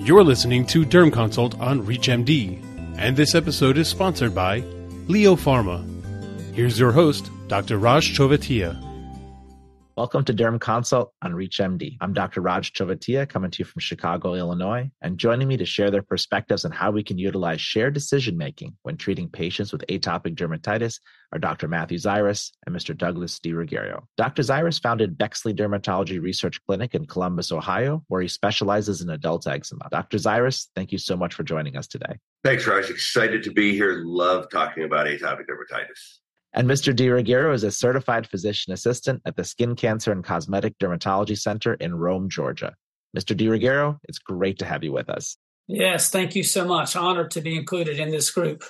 You're listening to Derm Consult on ReachMD, and this episode is sponsored by Leo Pharma. Here's your host, Dr. Raj Chovatiya. Welcome to Derm Consult on ReachMD. I'm Dr. Raj Chovatiya, coming to you from Chicago, Illinois, and joining me to share their perspectives on how we can utilize shared decision making when treating patients with atopic dermatitis are Dr. Matthew Zirwas and Mr. Douglas DiRuggiero. Dr. Zirwas founded Bexley Dermatology Research Clinic in Columbus, Ohio, where he specializes in adult eczema. Dr. Zirwas, thank you so much for joining us today. Thanks, Raj. Excited to be here. Love talking about atopic dermatitis. And Mr. DiRuggiero is a certified physician assistant at the Skin Cancer and Cosmetic Dermatology Center in Rome, Georgia. Mr. DiRuggiero, it's great to have you with us. Yes, thank you so much. Honored to be included in this group.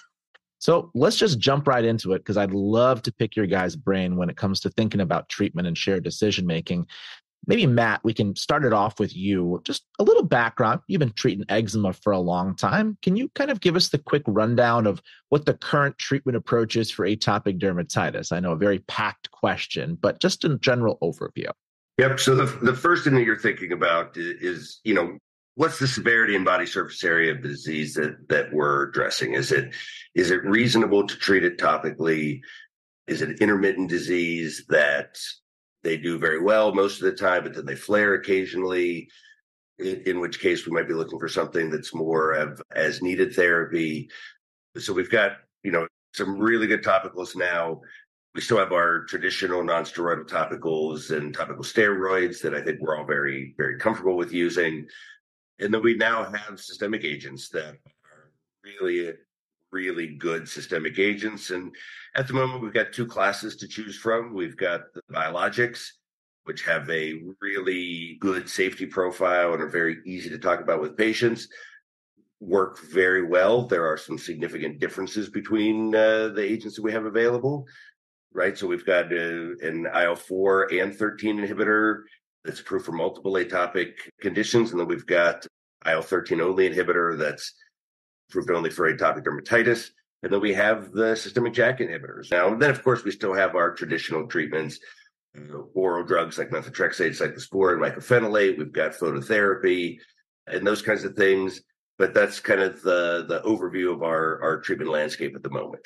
So let's just jump right into it because I'd love to pick your guys' brain when it comes to thinking about treatment and shared decision making maybe Matt, we can start it off with you. Just a little background. You've been treating eczema for a long time. Can you kind of give us the quick rundown of what the current treatment approach is for atopic dermatitis? I know a very packed question, but just a general overview. Yep. So the the first thing that you're thinking about is, you know, what's the severity and body surface area of the disease that that we're addressing? Is it is it reasonable to treat it topically? Is it intermittent disease that they do very well most of the time, but then they flare occasionally. In, in which case, we might be looking for something that's more of as needed therapy. So we've got you know some really good topicals now. We still have our traditional non-steroidal topicals and topical steroids that I think we're all very very comfortable with using. And then we now have systemic agents that are really really good systemic agents. And at the moment, we've got two classes to choose from. We've got the biologics, which have a really good safety profile and are very easy to talk about with patients. Work very well. There are some significant differences between uh, the agents that we have available, right? So we've got uh, an IL 4 and 13 inhibitor that's approved for multiple atopic conditions. And then we've got IL 13 only inhibitor that's approved only for atopic dermatitis. And then we have the systemic JAK inhibitors. Now, then, of course, we still have our traditional treatments, uh, oral drugs like methotrexate, cyclosporin, mycophenolate. We've got phototherapy and those kinds of things. But that's kind of the the overview of our our treatment landscape at the moment.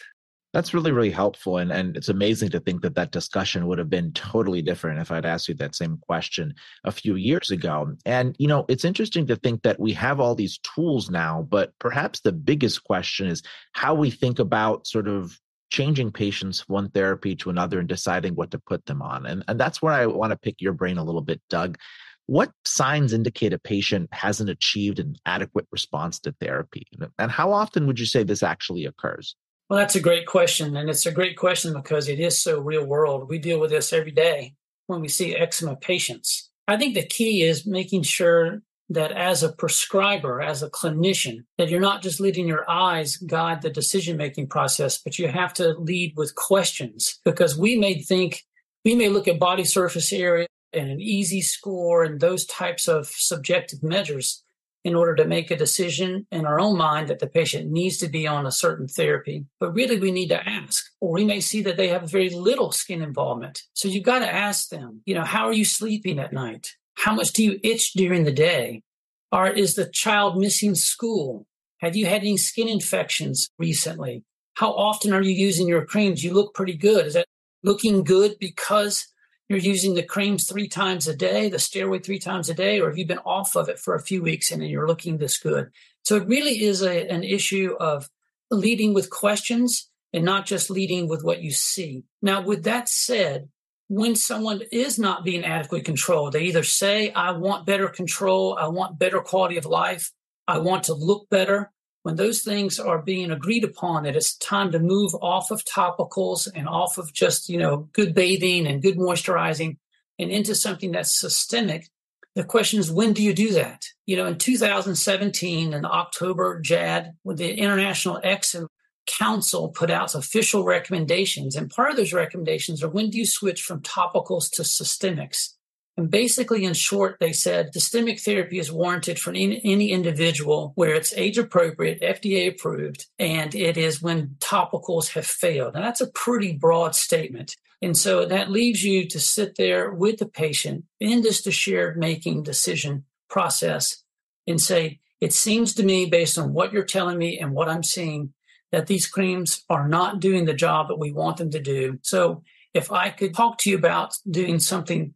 That's really, really helpful. And, and it's amazing to think that that discussion would have been totally different if I'd asked you that same question a few years ago. And, you know, it's interesting to think that we have all these tools now, but perhaps the biggest question is how we think about sort of changing patients from one therapy to another and deciding what to put them on. And, and that's where I want to pick your brain a little bit, Doug. What signs indicate a patient hasn't achieved an adequate response to therapy? And how often would you say this actually occurs? Well, that's a great question. And it's a great question because it is so real world. We deal with this every day when we see eczema patients. I think the key is making sure that as a prescriber, as a clinician, that you're not just letting your eyes guide the decision making process, but you have to lead with questions because we may think, we may look at body surface area and an EASI score and those types of subjective measures in order to make a decision in our own mind that the patient needs to be on a certain therapy. But really, we need to ask, or we may see that they have very little skin involvement. So you've got to ask them, you know, how are you sleeping at night? How much do you itch during the day? Or is the child missing school? Have you had any skin infections recently? How often are you using your creams? You look pretty good. Is that looking good because you're using the creams three times a day, the steroid three times a day, or have you been off of it for a few weeks and then you're looking this good? So it really is a, an issue of leading with questions and not just leading with what you see. Now, with that said, when someone is not being adequately controlled, they either say, I want better control, I want better quality of life, I want to look better, when those things are being agreed upon that it's time to move off of topicals and off of just you know good bathing and good moisturizing and into something that's systemic. The question is when do you do that? You know in 2017 in october JAAD when the international eczema council put out official recommendations and part of those recommendations are when do you switch from topicals to systemics and basically, in short, they said systemic therapy is warranted for any, any individual where it's age appropriate, FDA approved, and it is when topicals have failed. And that's a pretty broad statement. And so that leaves you to sit there with the patient in this shared making decision process and say, It seems to me, based on what you're telling me and what I'm seeing, that these creams are not doing the job that we want them to do. So if I could talk to you about doing something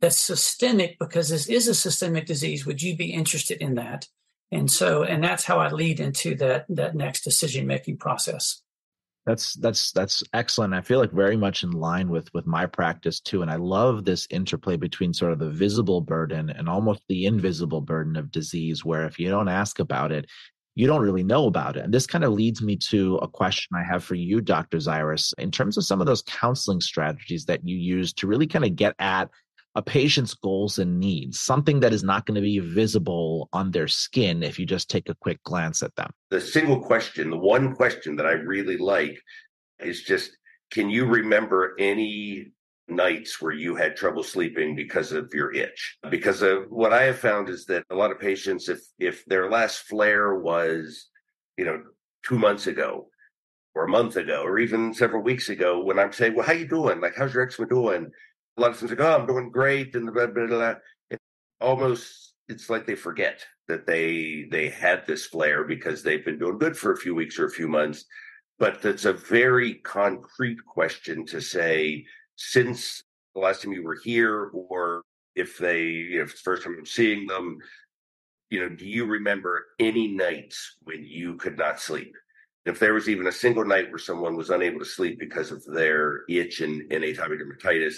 that's systemic, because this is a systemic disease, would you be interested in that? And so, and that's how I lead into that that next decision making process. That's that's that's excellent. I feel like very much in line with with my practice too. And I love this interplay between sort of the visible burden and almost the invisible burden of disease, where if you don't ask about it, you don't really know about it. And this kind of leads me to a question I have for you, Dr. Zirwas, in terms of some of those counseling strategies that you use to really kind of get at a patient's goals and needs, something that is not going to be visible on their skin if you just take a quick glance at them. The single question, the one question that I really like is just can you remember any nights where you had trouble sleeping because of your itch? Because of what i have found is that a lot of patients if if their last flare was you know two months ago or a month ago or even several weeks ago when i'm saying well how you doing? Like how's your eczema doing lot of times like oh i'm doing great and blah, blah, blah. It almost it's like they forget that they they had this flare because they've been doing good for a few weeks or a few months but that's a very concrete question to say since the last time you were here, or if they, you know, if it's the first time I'm seeing them, you know, do you remember any nights when you could not sleep? If there was even a single night where someone was unable to sleep because of their itch and, and atopic dermatitis,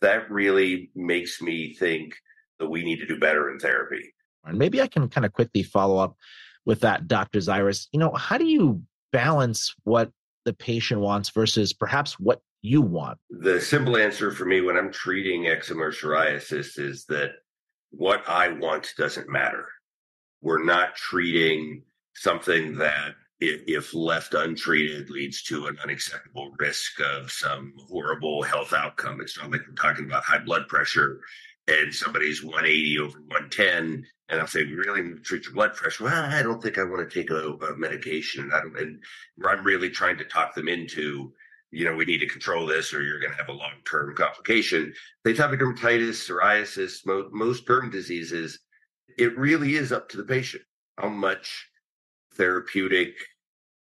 that really makes me think that we need to do better in therapy. And maybe I can kind of quickly follow up with that, Dr. Zirwas. You know, how do you balance what the patient wants versus perhaps what you want? The simple answer for me when I'm treating eczema or psoriasis is that what I want doesn't matter. We're not treating something that, if, left untreated, leads to an unacceptable risk of some horrible health outcome. It's not like we're talking about high blood pressure and somebody's 180 over 110 and I'll say, really need to treat your blood pressure. Well, I don't think I want to take a, a medication. I don't, and I'm really trying to talk them into you know, we need to control this or you're going to have a long term complication. Atopic dermatitis, psoriasis, most, most derm diseases, it really is up to the patient how much therapeutic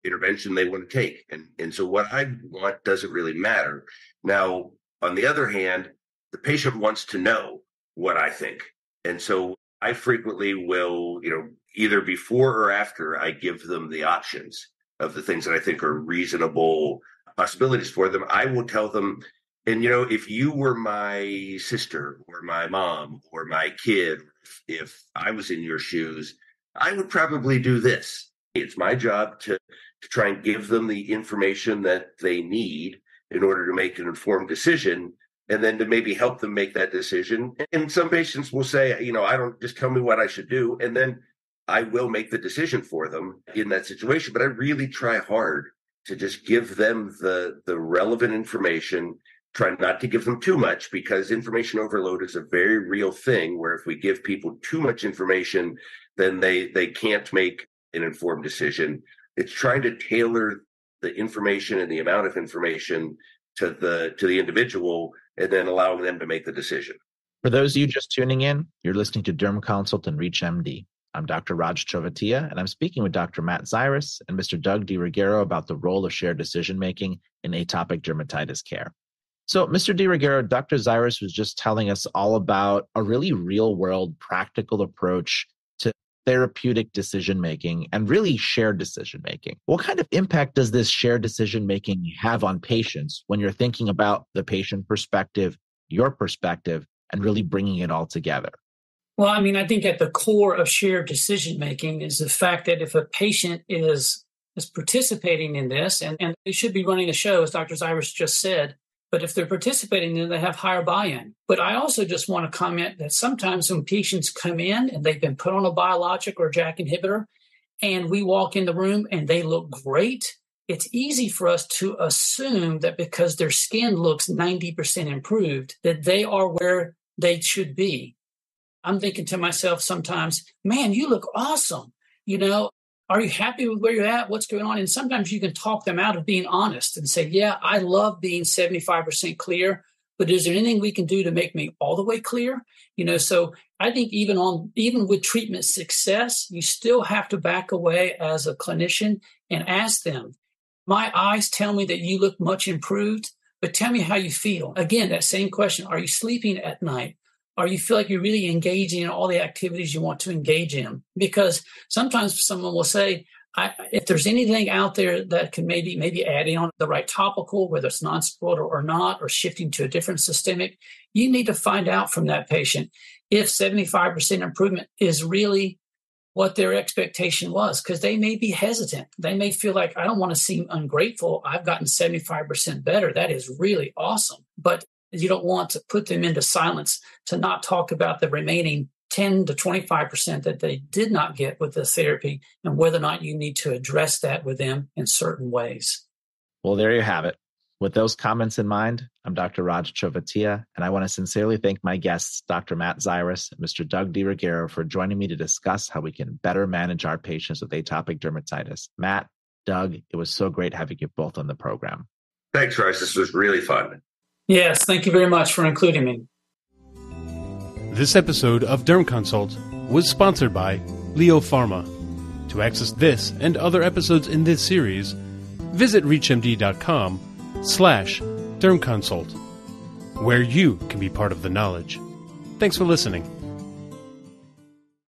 intervention they want to take. And, and so what I want doesn't really matter. Now, on the other hand, the patient wants to know what I think. And so I frequently will, you know, either before or after I give them the options of the things that I think are reasonable possibilities for them, I will tell them, and you know, if you were my sister or my mom or my kid, if I was in your shoes, I would probably do this. It's my job to, to try and give them the information that they need in order to make an informed decision and then to maybe help them make that decision. And some patients will say, you know, I don't just tell me what I should do. And then I will make the decision for them in that situation. But I really try hard to just give them the the relevant information try not to give them too much because information overload is a very real thing where if we give people too much information then they they can't make an informed decision it's trying to tailor the information and the amount of information to the to the individual and then allowing them to make the decision for those of you just tuning in you're listening to derm consult and ReachMD I'm Dr. Raj Chovatiya, and I'm speaking with Dr. Matt Zirwas and Mr. Doug DiRuggiero about the role of shared decision making in atopic dermatitis care. So, Mr. DiRuggiero, Dr. Zirwas was just telling us all about a really real world, practical approach therapeutic decision making and really shared decision making. What kind of impact does this shared decision making have on patients when you're thinking about the patient perspective, your perspective, and really bringing it all together? Well, I mean, I think at the core of shared decision making is the fact that if a patient is is participating in this, and, and they should be running a show, as Dr. Zirwas just said, but if they're participating, then they have higher buy-in. But I also just want to comment that sometimes when patients come in and they've been put on a biologic or JAK inhibitor, and we walk in the room and they look great, it's easy for us to assume that because their skin looks 90% improved, that they are where they should be. I'm thinking to myself sometimes, man, you look awesome. You know, are you happy with where you're at? What's going on? And sometimes you can talk them out of being honest and say, yeah, I love being 75% clear, but is there anything we can do to make me all the way clear? You know, so I think even on even with treatment success, you still have to back away as a clinician and ask them, my eyes tell me that you look much improved, but tell me how you feel. Again, that same question. Are you sleeping at night? Are you feel like you're really engaging in all the activities you want to engage in? Because sometimes someone will say, if there's anything out there that can maybe maybe adding on the right topical, whether it's non-steroidal or not, or shifting to a different systemic, you need to find out from that patient if 75% improvement is really what their expectation was, because they may be hesitant. They may feel like I don't want to seem ungrateful. I've gotten 75% better. That is really awesome. But you don't want to put them into silence to not talk about the remaining 10 to 25% that they did not get with the therapy and whether or not you need to address that with them in certain ways. Well, there you have it. With those comments in mind, I'm Dr. Raj Chovatiya, and I want to sincerely thank my guests, Dr. Matt Zirwas and Mr. Doug DiRuggiero, for joining me to discuss how we can better manage our patients with atopic dermatitis. Matt, Doug, it was so great having you both on the program. Thanks, Raj. This was really fun. Yes, thank you very much for including me. This episode of Derm Consult was sponsored by Leo Pharma. To access this and other episodes in this series, visit reachmd.com slash dermconsult, where you can be part of the knowledge. Thanks for listening.